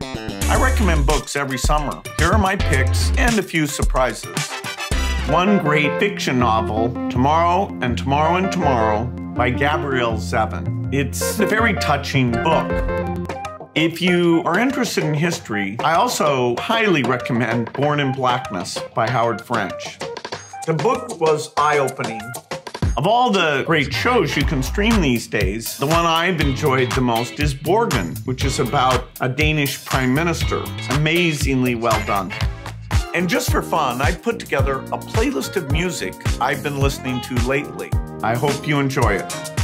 I recommend books every summer. Here are my picks and a few surprises. One great fiction novel, Tomorrow and Tomorrow and Tomorrow, by Gabrielle Zevin. It's a very touching book. If you are interested in history, I also highly recommend Born in Blackness by Howard French. The book was eye opening. Of all the great shows you can stream these days, the one I've enjoyed the most is Borgen, which is about a Danish prime minister. Amazingly well done. And just for fun, I put together a playlist of music I've been listening to lately. I hope you enjoy it.